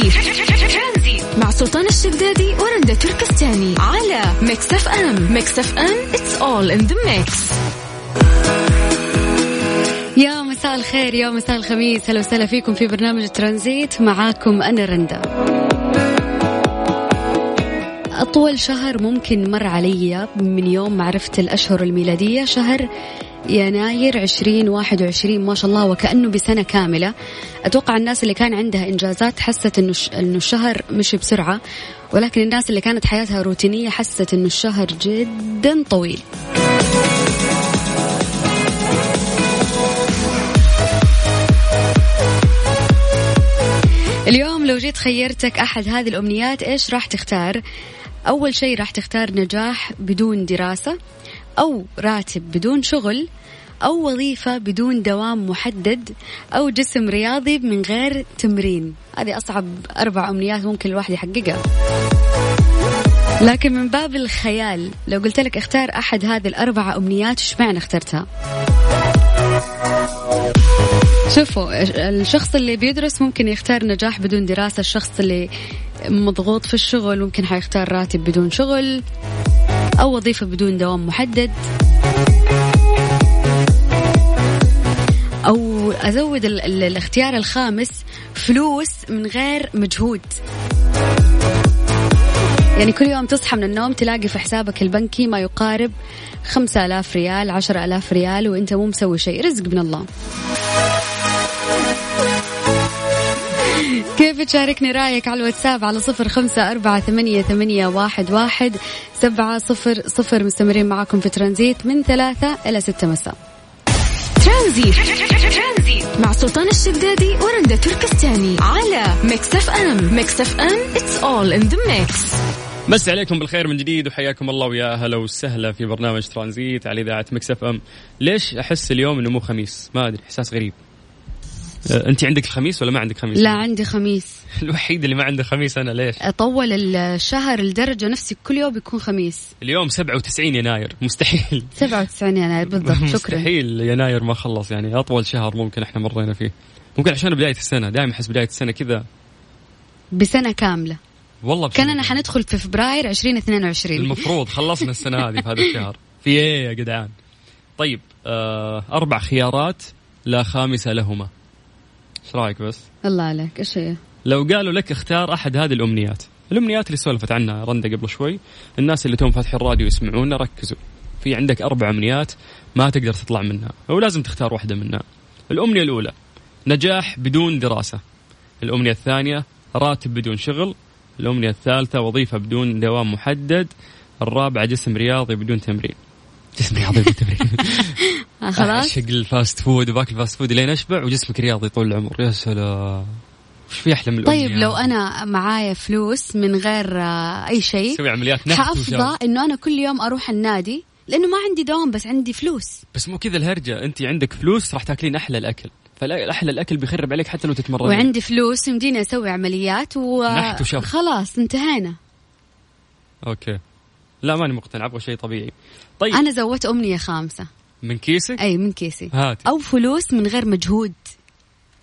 ترانزي مع سلطان الشدادي ورندا تركستاني على Mix FM. Mix FM it's all in the mix. يا مساء الخير يا مساء الخميس. هلا وسهلا فيكم في برنامج ترانزيت. معاكم أنا رندا. أطول شهر ممكن مر علي من يوم معرفة الأشهر الميلادية. شهر يناير 2021 ما شاء الله وكأنه بسنة كاملة. أتوقع الناس اللي كان عندها إنجازات حست إنه الشهر مشي بسرعة ولكن الناس اللي كانت حياتها روتينية حست إنه الشهر جدا طويل. اليوم لو جيت خيرتك أحد هذه الأمنيات إيش راح تختار؟ أول شيء راح تختار نجاح بدون دراسة. أو راتب بدون شغل أو وظيفة بدون دوام محدد أو جسم رياضي من غير تمرين. هذه أصعب أربع أمنيات ممكن الواحد يحققها. لكن من باب الخيال لو قلت لك اختار أحد هذه الأربع أمنيات إيش معنى اخترتها؟ شوفوا الشخص اللي بيدرس ممكن يختار نجاح بدون دراسة الشخص اللي مضغوط في الشغل ممكن حيختار راتب بدون شغل. أو وظيفة بدون دوام محدد. أو أزود ال ال الاختيار الخامس فلوس من غير مجهود. يعني كل يوم تصحى من النوم تلاقي في حسابك البنكي ما يقارب خمسة آلاف ريال عشرة آلاف ريال وإنت مو مسوي شيء. رزق من الله. كيف تشاركني رأيك على الواتساب على صفر خمسة أربعة ثمانية, ثمانية واحد, واحد سبعة صفر صفر مستمرين معكم في ترانزيت من ثلاثة إلى ستة مساء. ترانزيت. مع سلطان الشدادي ورندا تركستاني على Mix FM. Mix FM it's all in the mix. مسي عليكم بالخير من جديد وحياكم الله ويا هلا وسهلا في برنامج ترانزيت على إذاعة Mix FM. ليش أحس اليوم إنه مو خميس؟ ما أدري إحساس غريب. انت عندك الخميس ولا ما عندك خميس؟ لا عندي خميس. الوحيد اللي ما عنده خميس أنا ليش؟ أطول الشهر لدرجة نفسي كل يوم بيكون خميس. اليوم 97 يناير مستحيل. 97 يناير بالضبط شكرا. مستحيل يناير ما خلص يعني أطول شهر ممكن إحنا مرينا فيه. ممكن عشان بداية السنة دائما أحس بداية السنة كذا. بسنة كاملة. والله كاننا حندخل في فبراير 2022 المفروض خلصنا السنة هذه في هذا الشهر. في إيه يا جدعان؟ طيب آه أربع خيارات لا خامس لهما. إيش رأيك بس؟ الله عليك إيش هي؟ لو قالوا لك اختار أحد هذه الأمنيات. الأمنيات اللي سولفت عنها رندا قبل شوي الناس اللي توم فاتح الراديو يسمعونا ركزوا. في عندك أربع أمنيات ما تقدر تطلع منها ولازم تختار واحدة منها. الأمنية الأولى نجاح بدون دراسة. الأمنية الثانية راتب بدون شغل. الأمنية الثالثة وظيفة بدون دوام محدد. الرابعة جسم رياضي بدون تمرين. جسم رياضي بدون تمرين. خلاص. أعشق ال fast food وباكل ال fast food لين أشبع وجسمك رياضي طول العمر. يا سلام. وش في أحلى من طيب لو أنا معايا فلوس من غير آه، أي شيء سوي عمليات نحت حافظة إنه أنا كل يوم أروح النادي لأنه ما عندي دوام بس عندي فلوس. بس مو كذا الهرجة. أنت عندك فلوس راح تاكلين أحلى الأكل. فالاحلى الأكل بيخرب عليك حتى لو تتمرن وعندي فلوس يمديني أسوي عمليات وخلاص انتهينا. okay. لا ماني مقتنع أبغى شيء طبيعي. طيب. أنا زودت أمنية خامسة. من كيسك؟ أي من كيسي. هاتي. أو فلوس من غير مجهود.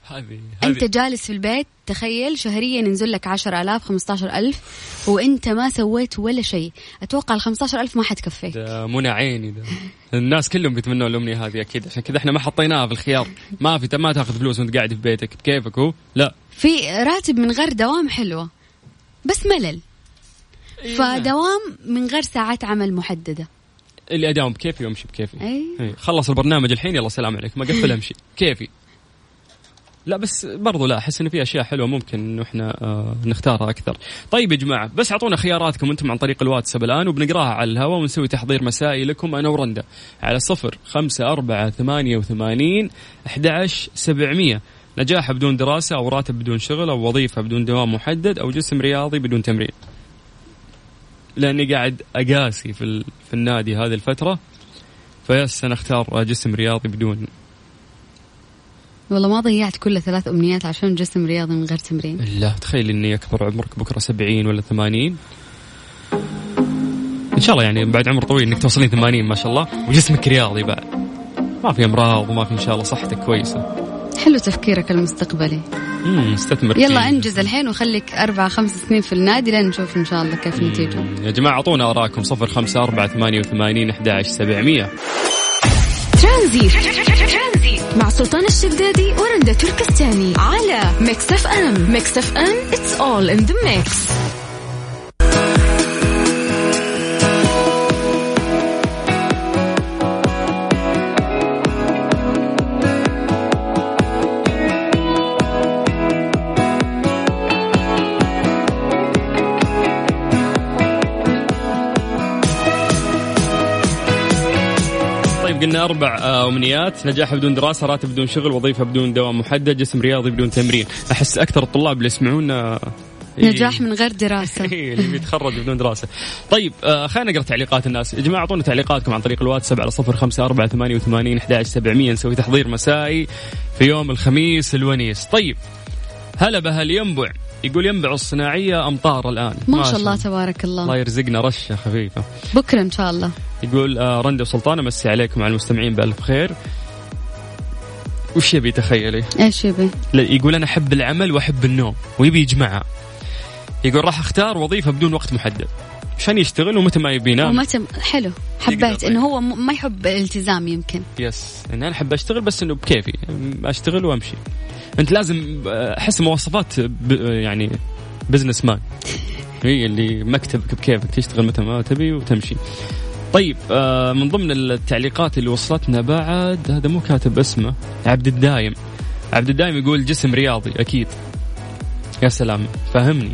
هذه أنت جالس في البيت تخيل شهريا ينزل لك 10000 15000 وأنت ما سويت ولا شيء. أتوقع ال 15000 ما حتكفيك ده منى عيني ده. الناس كلهم بيتمنوا الأمنية هذه أكيد. عشان كذا إحنا ما حطيناها في الخيار ما في ما تأخذ فلوس وأنت قاعد في بيتك. بكيفك هو؟ لا. في راتب من غير دوام حلوة. بس ملل. إيه. فدوام من غير ساعات عمل محددة. اللي أداوم بكيفي وأمشي بكيفي. أي. خلص البرنامج الحين يلا سلام عليكم. ما قفل أمشي. كيفي. لا بس برضو لا أحس إن في أشياء حلوة ممكن انه إحنا آه نختارها أكثر. طيب يا جماعة بس أعطونا خياراتكم أنتم عن طريق الواتساب الآن وبنقراها على الهواء ونسوي تحضير مسائي لكم أنا ورندا على صفر خمسة أربعة ثمانية وثمانين أحد سبعمية. نجاح بدون دراسة أو راتب بدون شغل أو وظيفة بدون دوام محدد أو جسم رياضي بدون تمرين. لأني قاعد أقاسي في, في النادي هذه الفترة. فيس أنا أختار جسم رياضي بدون. والله ما ضيعت كل ثلاث أمنيات عشان جسم رياضي من غير تمرين. لا تخيل إني أكبر عمرك بكرة سبعين ولا ثمانين. إن شاء الله يعني بعد عمر طويل إنك توصلين ثمانين ما شاء الله. وجسمك رياضي بعد. ما في أمراض وما في إن شاء الله صحتك كويسة. حلو تفكيرك المستقبلي. مم، استثمر يلا فيه. انجز الحين وخليك أربع خمس سنين في النادي لين نشوف إن شاء الله كيف النتيجة يا أراءكم. صفر خمسة أربعة ثمانية وثمانين أحد سبعمية. ترانزيت. مع سلطان الشدادي ورندا تركستاني. على Mix FM. Mix FM it's all in the mix. أربع آه، أمنيات نجاح بدون دراسة راتب بدون شغل وظيفة بدون دوام محدد جسم رياضي بدون تمرين. أحس أكثر الطلاب اللي يسمعونا إيه. نجاح من غير دراسة. اللي بيتخرج بدون دراسة. طيب آه خلينا نقرأ تعليقات الناس. يا جماعة أعطونا تعليقاتكم عن طريق الواتساب على صفر خمسة أربعة ثمانية وثمانين أحد سبعمية. نسوي تحضير مسائي في يوم الخميس الونيس. طيب هلا بهل ينبع يقول ينبع الصناعية أمطار الآن. ما شاء الله تبارك الله. الله يرزقنا رشة خفيفة بكرة إن شاء الله. يقول آه رندا وسلطان أمسي عليكم على المستمعين بألف خير. وش يبي تخيلي؟ إيش يبي؟ يقول أنا أحب العمل وأحب النوم ويبي يجمعها. يقول راح أختار وظيفة بدون وقت محدد. عشان يشتغل ومتى ما يبي ينام. ومتى حلو. حبيت طيب. إنه هو ما يحب الالتزام يمكن. يس. إن أنا أحب أشتغل بس إنه بكيفي. أشتغل وأمشي. انت لازم آه، احس مواصفات. يعني businessman هي اللي مكتبك بكيفك تشتغل متى ما تبي وتمشي. طيب آه، من ضمن التعليقات اللي وصلتنا بعد هذا مو كاتب اسمه عبد الدايم عبد الدايم يقول جسم رياضي أكيد يا سلام فهمني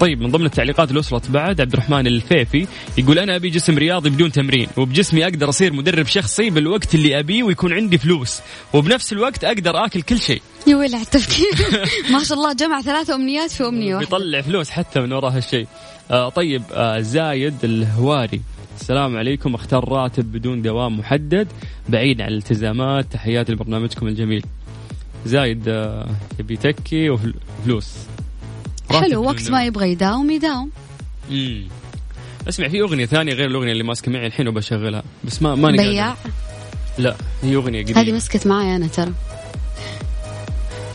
طيب من ضمن التعليقات اللي وصلت بعد عبد الرحمن الفيفي يقول أنا أبي جسم رياضي بدون تمرين وبجسمي أقدر أصير مدرب شخصي بالوقت اللي أبيه ويكون عندي فلوس وبنفس الوقت أقدر آكل كل شيء يا ويلي على التفكير. ما شاء الله جمع ثلاثة أمنيات في أمنية واحدة. بيطلع فلوس حتى من وراء هالشيء. آه طيب آه زايد الهواري. السلام عليكم. اختار راتب بدون دوام محدد بعيد عن الالتزامات. تحياتي لبرنامجكم الجميل. زايد آه يبي تكي وفلوس. حلو وقت. ما يبغى يداوم يداوم. مم. اسمع في أغنية ثانية غير الأغنية اللي ماسكة معي الحين وبشغلها بس ما ماني. بياع لا هي أغنية هذه قديمة. مسكت معي أنا ترى.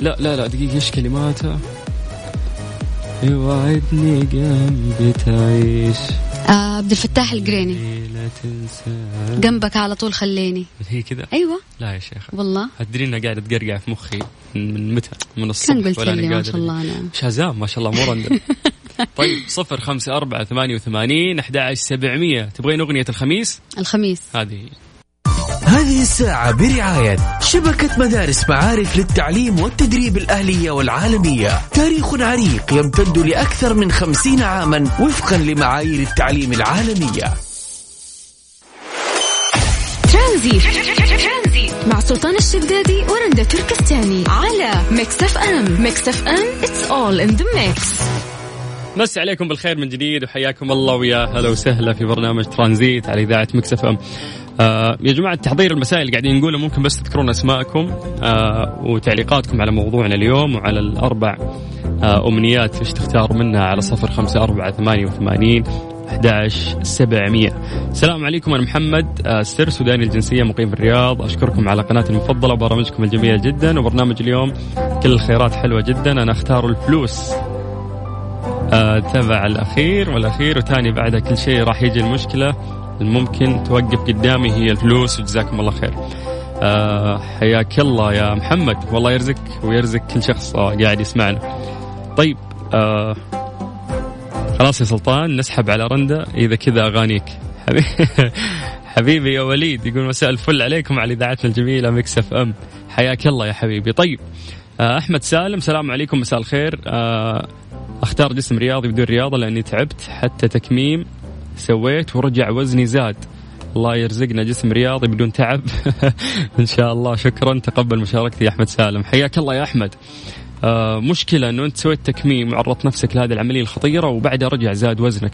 لا لا لا دقيقة إيش كلماتها؟ يوعدني قلبي تعيش. آه عبد الفتاح القريني. لا تنسى. جنبك على طول خليني. هي كذا؟ أيوة. لا يا شيخ. والله. ادري انها قاعدة تقرقع في مخي من متى؟ من الصبح كان قلت لي ما شاء الله أنا شازام ما شاء الله مو طيب صفر خمسة أربعة ثمانية وثمانين أحد عشر سبعمية. تبغين أغنية الخميس؟ الخميس. هذه. هذه الساعة برعاية شبكة مدارس معارف للتعليم والتدريب الأهلية والعالمية. تاريخ عريق يمتد لأكثر من خمسين عاما وفقا لمعايير التعليم العالمية. ترانزيت. مع سلطان الشدادي ورندا تركستاني على Mix FM Mix FM it's all in the mix. مسي عليكم بالخير من جديد وحياكم الله ويا هلا وسهلا في برنامج ترانزيت على إذاعة Mix FM. آه يا جماعة تحضير المسائل اللي قاعدين نقوله ممكن بس تذكرون أسماءكم آه وتعليقاتكم على موضوعنا اليوم وعلى الأربع آه أمنيات إيش تختار منها على صفر خمسة أربعة ثمانية وثمانين 11 700 السلام عليكم أنا محمد آه، السر سوداني الجنسية مقيم في الرياض. أشكركم على قناتي المفضلة وبرامجكم الجميلة جدا. وبرنامج اليوم كل الخيرات حلوة جدا. أنا أختار الفلوس. آه، تبع الأخير والأخير وتاني بعدها كل شيء راح يجي المشكلة. الممكن توقف قدامي هي الفلوس وجزاكم الله خير. آه حياك الله يا محمد. والله يرزقك ويرزق كل شخص قاعد يسمعنا. طيب آه خلاص يا سلطان نسحب على رندا. إذا كذا أغانيك. حبيبي يا وليد يقول مساء الفل عليكم على إذاعتنا الجميلة Mix FM. حياك الله يا حبيبي. طيب آه أحمد سالم سلام عليكم مساء الخير. آه أختار جسم رياضي بدون رياضة لأني تعبت حتى تكميم. سويت ورجع وزني زاد. الله يرزقنا جسم رياضي بدون تعب. إن شاء الله. شكرا. تقبل مشاركتي يا أحمد سالم. حياك الله يا أحمد. آه مشكلة إنه أنت سويت تكميم وعرضت نفسك لهذه العملية الخطيرة وبعدها رجع زاد وزنك.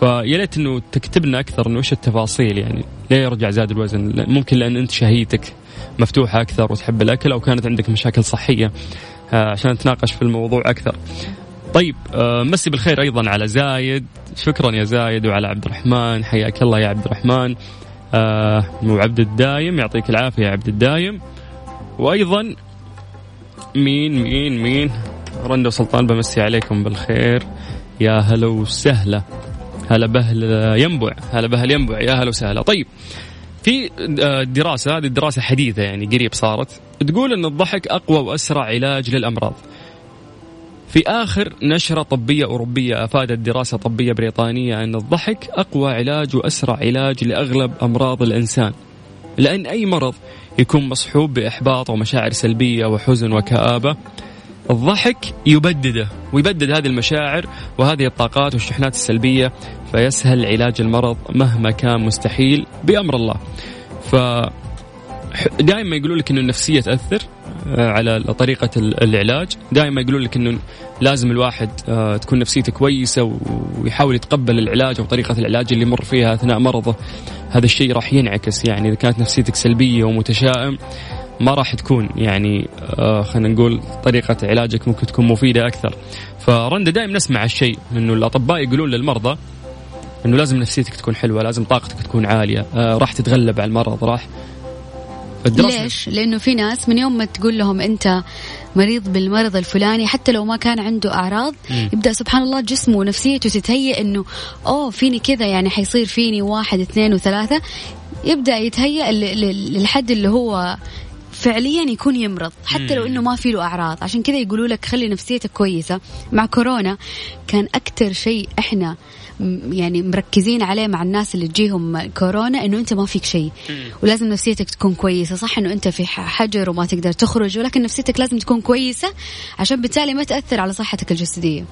فيا ليت إنه تكتب لنا أكثر إنه إيش التفاصيل يعني. ليه يرجع زاد الوزن؟ ممكن لأن أنت شهيتك مفتوحة أكثر وتحب الأكل أو كانت عندك مشاكل صحية. آه عشان نتناقش في الموضوع أكثر. طيب آه مسي بالخير أيضا على زايد. شكرا يا زايد وعلى عبد الرحمن. حياك الله يا عبد الرحمن. آه وعبد الدايم. يعطيك العافية يا عبد الدايم. وأيضا مين مين مين؟ رندا وسلطان بمسي عليكم بالخير. يا هلا وسهلا. هلا بهل ينبع هلا بهل ينبع يا هلا وسهلا. طيب في آه، دراسة هذه الدراسة حديثة يعني قريب صارت تقول أن الضحك أقوى وأسرع علاج للأمراض. في آخر نشرة طبية أوروبية أفادت دراسة طبية بريطانية أن الضحك أقوى علاج وأسرع علاج لأغلب أمراض الإنسان. لأن أي مرض يكون مصحوب بإحباط ومشاعر سلبية وحزن وكآبة الضحك يبدده ويبدد هذه المشاعر وهذه الطاقات والشحنات السلبية فيسهل علاج المرض مهما كان مستحيل بأمر الله. ف دائما يقولوا لك إنه النفسية تأثر على طريقة العلاج. دائما يقولون لك إنه لازم الواحد آه، تكون نفسيته كويسة ويحاول يتقبل العلاج أو طريقة العلاج اللي يمر فيها أثناء مرضه. هذا الشيء راح ينعكس يعني إذا كانت نفسيتك سلبية ومتشائم ما راح تكون يعني آه خلينا نقول طريقة علاجك ممكن تكون مفيدة أكثر. فرندا دائما نسمع الشيء أنه الأطباء يقولون للمرضى أنه لازم نفسيتك تكون حلوة لازم طاقتك تكون عالية آه راح تتغلب على المرض راح ليش؟ لأنه في ناس من يوم ما تقول لهم أنت مريض بالمرض الفلاني حتى لو ما كان عنده أعراض م. يبدأ سبحان الله جسمه ونفسيته تتهيأ أنه أوه فيني كذا يعني حيصير فيني واحد اثنين وثلاثة يبدأ يتهيأ للحد اللي هو فعليا يكون يمرض حتى لو إنه ما في له أعراض. عشان كذا يقولوا لك خلي نفسيتك كويسة. مع كورونا كان أكثر شيء إحنا يعني مركزين عليه مع الناس اللي تجيهم كورونا إنه أنت ما فيك شيء. ولازم نفسيتك تكون كويسة. صح إنه أنت في حجر وما تقدر تخرج ولكن نفسيتك لازم تكون كويسة عشان بالتالي ما تأثر على صحتك الجسدية.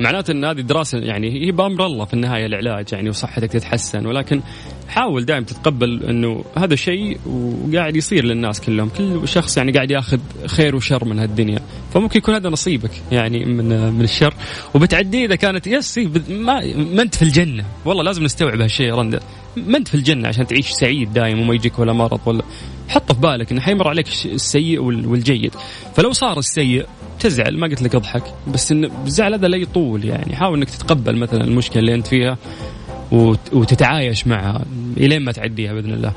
معناته إن هذه الدراسه يعني هي بامر الله في النهاية العلاج يعني وصحتك تتحسن. ولكن حاول دائما تتقبل إنه هذا شيء وقاعد يصير للناس كلهم. كل شخص يعني قاعد ياخذ خير وشر من هالدنيا. فممكن يكون هذا نصيبك يعني من من الشر. وبتعديه إذا كانت يس ما ما أنت في الجنة. والله لازم نستوعب هالشيء رندا. ما أنت في الجنة عشان تعيش سعيد دايم وما يجيك ولا مرض ولا. حط في بالك إنه حيمر عليك السيء والجيد. فلو صار السيء تزعل ما قلت لك أضحك. بس ان الزعل هذا لا يطول يعني. حاول إنك تتقبل مثلا المشكلة اللي أنت فيها. وتتعايش معها إلين ما تعديها بإذن الله.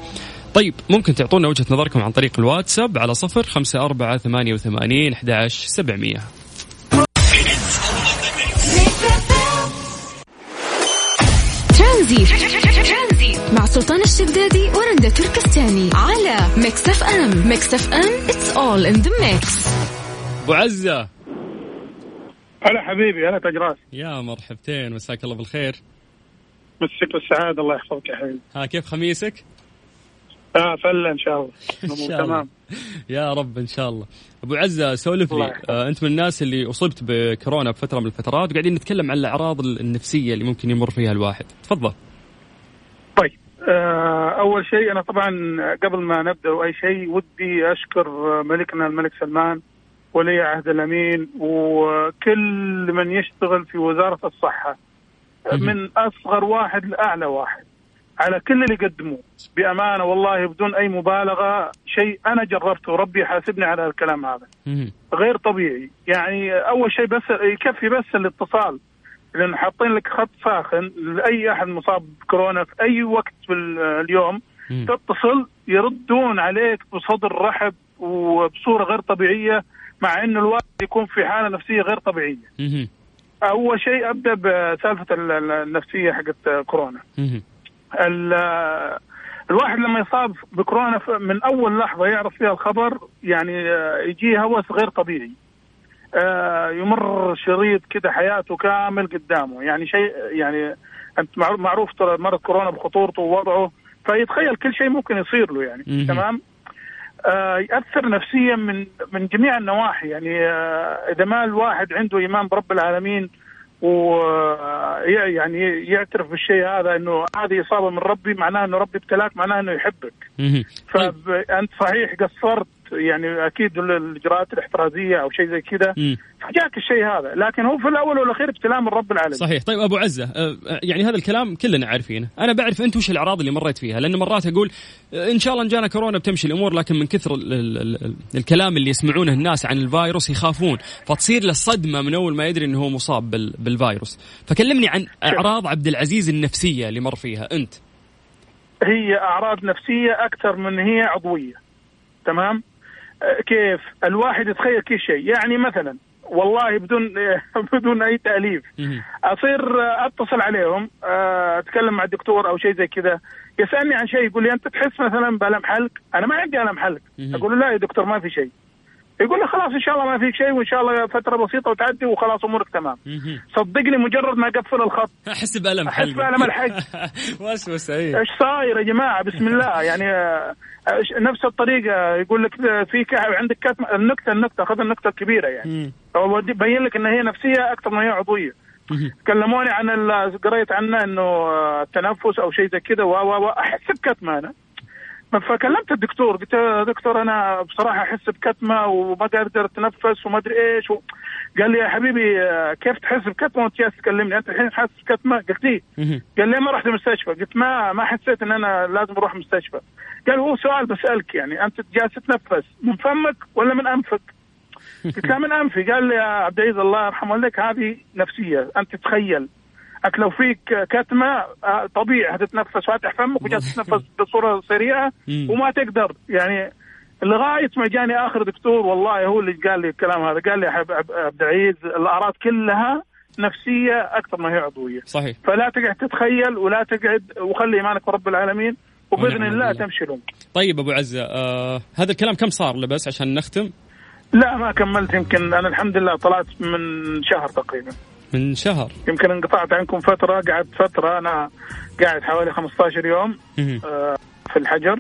طيب ممكن تعطونا وجهة نظركم عن طريق الواتساب على صفر خمسة أربعة ثمانية وثمانين أحد عشر سبعمية ترانزيت مع سلطان الشدادي ورندا تركستاني على Mix FM. Mix FM it's all in the mix. أبو عزة. هلا حبيبي هلا تاج راسي يا مرحبتين مساك الله بالخير. مسك بالسعاده الله يحفظك يا حبيبي. ها كيف خميسك؟ آه فلة إن شاء الله. تمام. يا رب إن شاء الله. أبو عزة سولف لي. آه أنت من الناس اللي أصبت بكورونا بفتره من الفترات وقاعدين نتكلم عن الأعراض النفسية اللي ممكن يمر فيها الواحد. تفضل. طيب. آه أول شيء أنا طبعا قبل ما نبدأ أي شيء ودي أشكر ملكنا الملك سلمان ولي عهد الأمين وكل من يشتغل في وزارة الصحة. من أصغر واحد لأعلى واحد. على كل اللي قدموه بأمانة والله بدون أي مبالغة شيء أنا جربته. وربي يحاسبني على الكلام هذا. غير طبيعي. يعني أول شيء بس يكفي بس الاتصال. لأن حاطين لك خط ساخن لأي أحد مصاب بكورونا في أي وقت في اليوم تتصل يردون عليك بصدر رحب وبصورة غير طبيعية مع إنه الواحد يكون في حالة نفسية غير طبيعية. أول شيء أبدأ بسالفة النفسية حقت كورونا. الواحد لما يصاب بكورونا من أول لحظة يعرف فيها الخبر يعني آه، يجيه هوس غير طبيعي. آه، يمر شريط كده حياته كامل قدامه. يعني شيء يعني أنت معروف ترى مرض كورونا بخطورته ووضعه فيتخيل كل شيء ممكن يصير له يعني. تمام؟ يأثر نفسيا من من جميع النواحي. يعني آه، إذا ما الواحد عنده إيمان برب العالمين ويعني يعترف بالشيء هذا إنه هذه إصابة من ربي معناه إنه ربي ابتلاك معناه إنه يحبك. فانت صحيح قصرت يعني أكيد الإجراءات الإحترازية أو شيء زي كذا. فجاك الشيء هذا. لكن هو في الأول والأخير ابتلاء من رب العالمين. صحيح. طيب أبو عزة أه، يعني هذا الكلام كلنا عارفينه. أنا بعرف أنت وش الأعراض اللي مريت فيها لأن مرات أقول أه، إن شاء الله إن جانا كورونا بتمشي الأمور لكن من كثر ال ال ال الكلام اللي يسمعونه الناس عن الفيروس يخافون. فتصير له صدمة من أول ما يدري إنه هو مصاب بالفيروس. فكلمني عن أعراض عبد العزيز النفسية اللي مر فيها. أنت. هي أعراض نفسية أكثر من هي عضوية. تمام؟ كيف؟ الواحد يتخيل كل شيء. يعني مثلا والله بدون بدون أي تأليف. أصير أتصل عليهم آه، أتكلم مع الدكتور أو شيء زي كذا. يسألني عن شيء يقول لي أنت تحس مثلا بألم حلق؟ أنا ما عندي ألم حلق. أقول له لا يا دكتور ما في شيء. يقول لي خلاص إن شاء الله ما فيك شيء وإن شاء الله فترة بسيطة وتعدي وخلاص أمورك تمام. صدقني مجرد ما اقفل الخط. أحس بألم أحس حلق بألم الحلق. وسوسه اي إيش صاير يا جماعة؟ بسم الله. يعني آه، نفس الطريقة. يقول لك في عندك كتم النكته النكتة. خذ النكتة الكبيرة يعني. بين لك إن هي نفسية أكثر من هي عضوية. كلموني عن قريت عنه إنه آه، التنفس أو شيء زي كذا و و و أحس بكتمة أنا. فكلمت الدكتور قلت له دكتور أنا بصراحة أحس بكتمة وما قادر أتنفس وما أدري إيش و... قال لي يا حبيبي كيف تحس بكتمة وأنت جالس تكلمني؟ أنت الحين حاسس بكتمة؟ قلت مهم. قال لي ما رحت المستشفى. قلت ما ما حسيت إن أنا لازم أروح مستشفى قال هو سؤال بسألك يعني أنت جالس تتنفس من فمك ولا من أنفك؟ قلت له من أنفي. قال لي يا عبد العزيز الله يرحم والديك هذه نفسية. أنت تخيل. لو فيك كتمة آه، طبيعي هتتنفس فاتح فمك وجالس تتنفس بصورة سريعة. وما تقدر. يعني لغاية ما جاني آخر دكتور والله هو اللي قال لي الكلام هذا. قال لي عبد العزيز الأعراض كلها نفسية أكثر ما هي عضوية. صحيح. فلا تقعد تتخيل ولا تقعد وخلي إيمانك برب العالمين وبإذن الله بالله. تمشي الأمور. طيب أبو عزة آه هذا الكلام كم صار له بس عشان نختم؟ لا ما كملت يمكن أنا الحمد لله طلعت من شهر تقريبا. من شهر يمكن انقطعت عنكم فترة قعدت فترة أنا قاعد حوالي 15 يوم. آه، في الحجر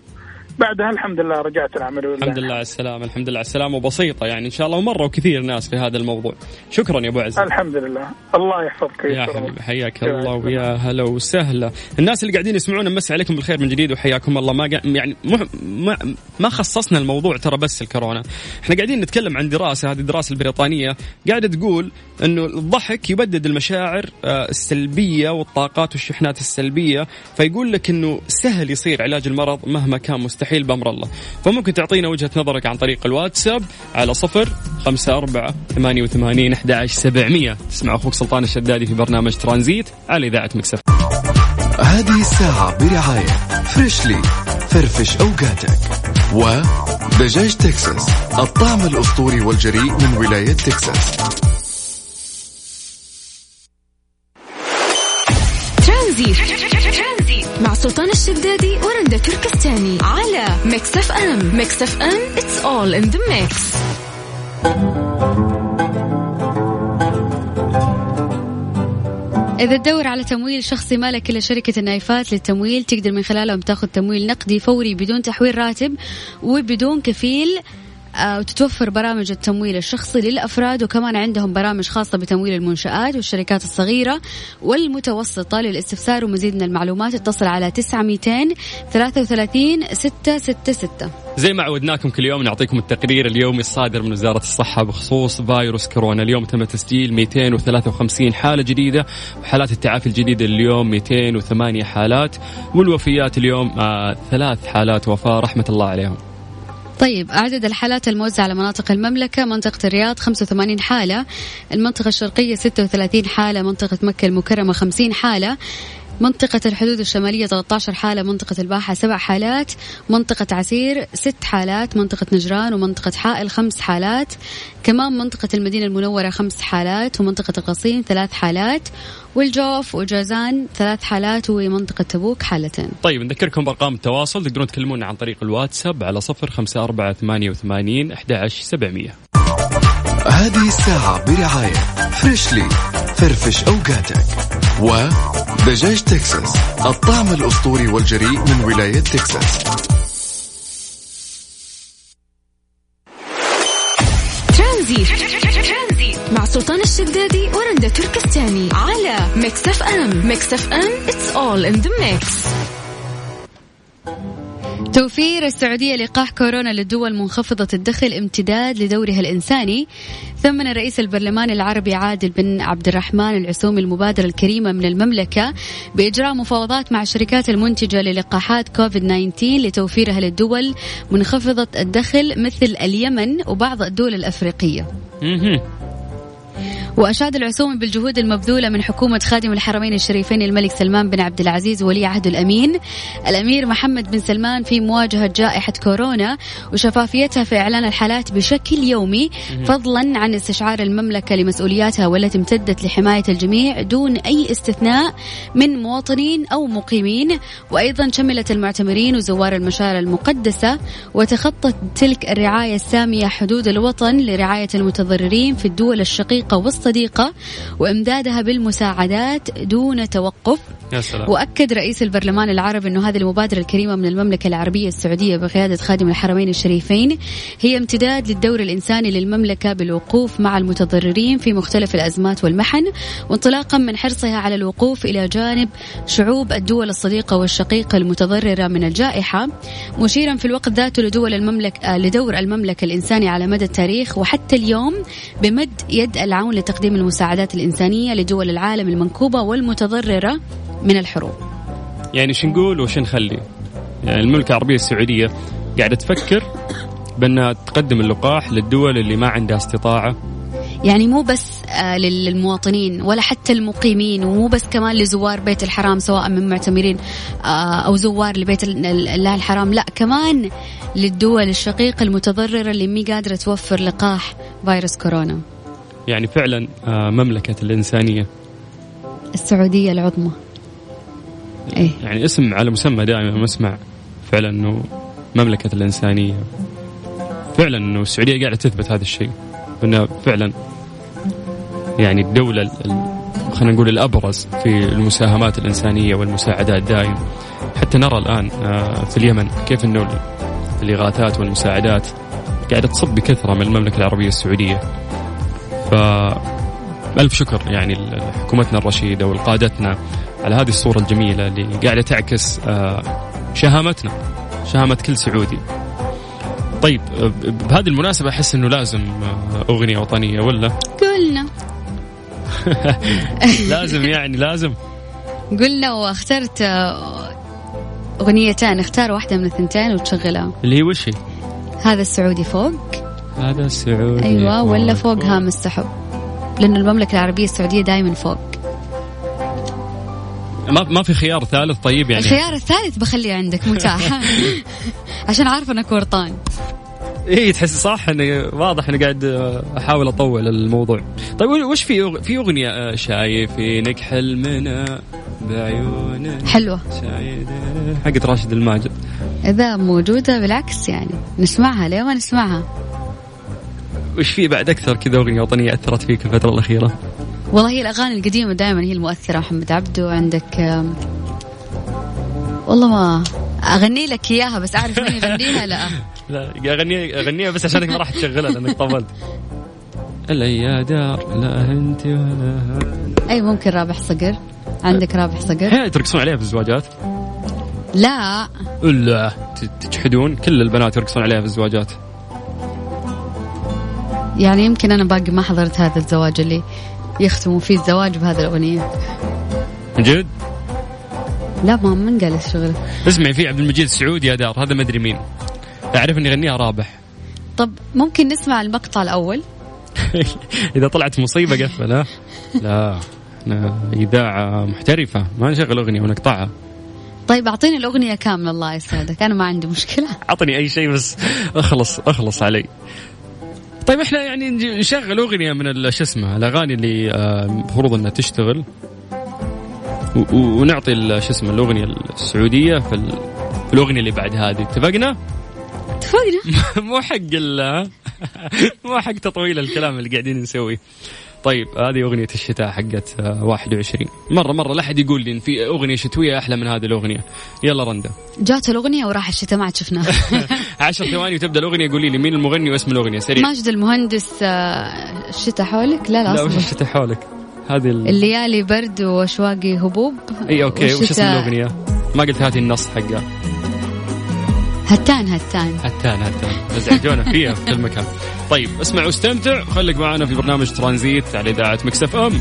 بعدها الحمد لله رجعت العمل ولله الحمد لله على السلامة الحمد لله على السلامة وبسيطة يعني إن شاء الله ومروا كثير ناس في هذا الموضوع شكرا يا أبو عز الحمد لله الله يحفظك يا حبيبي. حياك يا الله. ويا هلا وسهلا الناس اللي قاعدين يسمعونا مسي عليكم بالخير من جديد وحياكم الله ما. يعني. ما... ما خصصنا الموضوع ترى بس الكورونا إحنا قاعدين نتكلم عن دراسة هذه الدراسة البريطانية قاعدة تقول إنه الضحك يبدد المشاعر آه، السلبية والطاقات والشحنات السلبية فيقول لك إنه سهل يصير علاج المرض مهما كان مستحيل بأمر الله. فممكن تعطينا وجهة نظرك عن طريق الواتساب على صفر خمسة أربعة ثمانية وثمانين أحد عشر سبعمية. تسمع أخوك سلطان الشدادي في برنامج ترانزيت على إذاعة مكسف. هذه الساعة برعاية Freshly فرفش أوقاتك. ودجاج تكساس الطعم الأسطوري والجريء من ولاية تكساس تركستاني على Mix FM Mix FM it's all in the mix. إذا تدور على تمويل شخصي مالك إلا شركة النايفات للتمويل تقدر من خلالهم تاخذ تمويل نقدي فوري بدون تحويل راتب وبدون كفيل وتتوفر برامج التمويل الشخصي للأفراد وكمان عندهم برامج خاصة بتمويل المنشآت والشركات الصغيرة والمتوسطة للاستفسار ومزيد من المعلومات. اتصل على 900 33 666 زي ما عودناكم كل يوم نعطيكم التقرير اليومي الصادر من وزارة الصحة بخصوص فيروس كورونا. اليوم تم تسجيل 253 حالة جديدة وحالات التعافي الجديدة اليوم 208 حالات والوفيات اليوم آه ثلاث حالات وفاة. رحمة الله عليهم. طيب عدد الحالات الموزعة على مناطق المملكة. منطقة الرياض 85 حالة. المنطقة الشرقية 36 حالة. منطقة مكة المكرمة 50 حالة. منطقة الحدود الشمالية 13 حالة منطقة الباحة 7 حالات منطقة عسير 6 حالات منطقة نجران ومنطقة حائل 5 حالات. كمان منطقة المدينة المنورة 5 حالات ومنطقة القصيم 3 حالات. والجوف وجازان 3 حالات ومنطقة تبوك حالتين. طيب نذكركم بأرقام التواصل. تقدرون تكلمونا عن طريق الواتساب على صفر خمسة أربعة ثمانية وثمانين أحد عشر سبعمية. هذه الساعة برعاية فريشلي فرفش أوقاتك. ودجاج تكساس الطعم الأسطوري والجريء من ولاية تكساس ترانزيت. مع سلطان الشدادي ورندا تركستاني على Mix FM Mix FM it's all in the mix. توفير السعودية لقاح كورونا للدول منخفضة الدخل امتداد لدورها الإنساني ثمن رئيس البرلمان العربي عادل بن عبد الرحمن العسومي المبادرة الكريمة من المملكة بإجراء مفاوضات مع الشركات المنتجة للقاحات كوفيد 19 لتوفيرها للدول منخفضة الدخل مثل اليمن وبعض الدول الأفريقية. وأشاد العصومي بالجهود المبذولة من حكومة خادم الحرمين الشريفين الملك سلمان بن عبد العزيز ولي عهده الأمين. الأمير محمد بن سلمان في مواجهة جائحة كورونا وشفافيتها في إعلان الحالات بشكل يومي فضلا عن استشعار المملكة لمسؤولياتها والتي امتدت لحماية الجميع دون أي استثناء من مواطنين أو مقيمين. وأيضا شملت المعتمرين وزوار المشاعر المقدسة وتخطت تلك الرعاية السامية حدود الوطن لرعاية المتضررين في الدول الشقيقة والصديقة وإمدادها بالمساعدات دون توقف. يا سلام. وأكد رئيس البرلمان العربي إنه هذه المبادرة الكريمة من المملكة العربية السعودية بقيادة خادم الحرمين الشريفين هي امتداد للدور الإنساني للمملكة بالوقوف مع المتضررين في مختلف الأزمات والمحن وانطلاقا من حرصها على الوقوف إلى جانب شعوب الدول الصديقة والشقيقة المتضررة من الجائحة. مشيرا في الوقت ذاته لدول المملكه لدور المملكة الإنساني على مدى التاريخ وحتى اليوم بمد يد العون لتقديم المساعدات الإنسانية لدول العالم المنكوبة والمتضررة من الحروب. يعني شو نقول وش نخلي؟ يعني المملكة العربية السعودية قاعدة تفكر بأنها تقدم اللقاح للدول اللي ما عندها استطاعة. يعني مو بس آه، للمواطنين ولا حتى المقيمين ومو بس كمان لزوار بيت الحرام سواء من معتمرين آه، أو زوار لبيت الله الحرام لا كمان للدول الشقيقة المتضررة اللي مي قادرة توفر لقاح فيروس كورونا. يعني فعلا آه، مملكة الإنسانية. السعودية العظمى. إيه؟ يعني اسم على مسمى دائما أسمع فعلا إنه مملكة الإنسانية. فعلا إنه السعودية قاعدة تثبت هذا الشيء انها فعلا يعني الدولة خلينا نقول الأبرز في المساهمات الإنسانية والمساعدات دائم حتى نرى الآن آه، في اليمن كيف أنه الإغاثات والمساعدات قاعدة تصب بكثرة من المملكة العربية السعودية. ف ألف شكر يعني لحكومتنا الرشيدة ولقادتنا على هذه الصورة الجميلة اللي قاعدة تعكس آه، شهامتنا شهامة كل سعودي. طيب بهذه المناسبة أحس أنه لازم آه، أغنية وطنية ولا؟ قلنا. لازم يعني لازم. قلنا واخترت آه، أغنيتين اختار واحدة من الثنتين وتشغلها. اللي هي وش هي؟ هذا السعودي فوق. هذا السعودي أيوة ولا فوق, هام السحب. لأنه المملكة العربية السعودية دائما فوق. ما ما في خيار ثالث طيب يعني؟ الخيار الثالث بخليه عندك متاح. عشان عارفه أنك ورطان. إيه تحس صح إني واضح إني قاعد أحاول أطول الموضوع. طيب وش في في أغنية آه، شايفينك حلمنا بعيوننا؟ حلوة. حقت راشد الماجد. إذا موجودة بالعكس يعني. نسمعها ليه ما نسمعها؟ وش في بعد أكثر كذا أغنية وطنية أثرت فيك الفترة الأخيرة؟ والله هي الأغاني القديمة دائما هي المؤثرة محمد عبده عندك والله ما أغني لك إياها بس أعرف مين يغنيها لا. لا أغنيها أغنيها بس عشانك ما راح تشغلها لأنك طولت. الا يا دار لا أنت ولا أي ممكن رابح صقر. عندك رابح صقر؟ هي ترقصون عليها في الزواجات؟ لا. لا. تجحدون كل البنات يرقصون عليها في الزواجات. يعني يمكن أنا باقي ما حضرت هذا الزواج اللي يختموا فيه الزواج بهذه الأغنية. من جد؟ لا ما من قال الشغل. اسمعي في عبد المجيد السعودي يا دار هذا ما أدري مين. أعرف إني يغنيها رابح. طب ممكن نسمع المقطع الأول؟ إذا طلعت مصيبة قفل ها لا. إحنا إذاعة محترفة ما نشغل أغنية ونقطعها. طيب أعطيني الأغنية كاملة الله يسعدك. أنا ما عندي مشكلة. أعطني أي شيء بس أخلص أخلص علي. طيب إحنا يعني نشغل أغنية من شو اسمه الأغاني اللي المفروض آه، إنها تشتغل. ونعطي شو اسمه الأغنية السعودية في, في الأغنية اللي بعد هذه. اتفقنا؟ اتفقنا. مو حق مو حق تطويل الكلام اللي قاعدين نسويه. طيب هذه أغنية الشتاء حقت 21 آه، مرة مرة لا أحد يقول لي إن في أغنية شتوية أحلى من هذه الأغنية. يلا رندا. جات الأغنية وراح الشتاء ما عاد شفناها. 10 ثواني وتبدأ الأغنية قولي لي مين المغني واسم الأغنية؟ سريع. ماجد المهندس آه، الشتاء حولك؟ لا لا لا وش الشتاء حولك؟ هذه ال... الليالي برد وأشواقي هبوب. إي أوكي وش اسم الأغنية؟ ما قلت هاتي النص حقها. هتان هتان. هتان هتان. ازعجونا فيها في كل مكان. طيب اسمع واستمتع خليك معنا في برنامج ترانزيت على إذاعة Mix FM.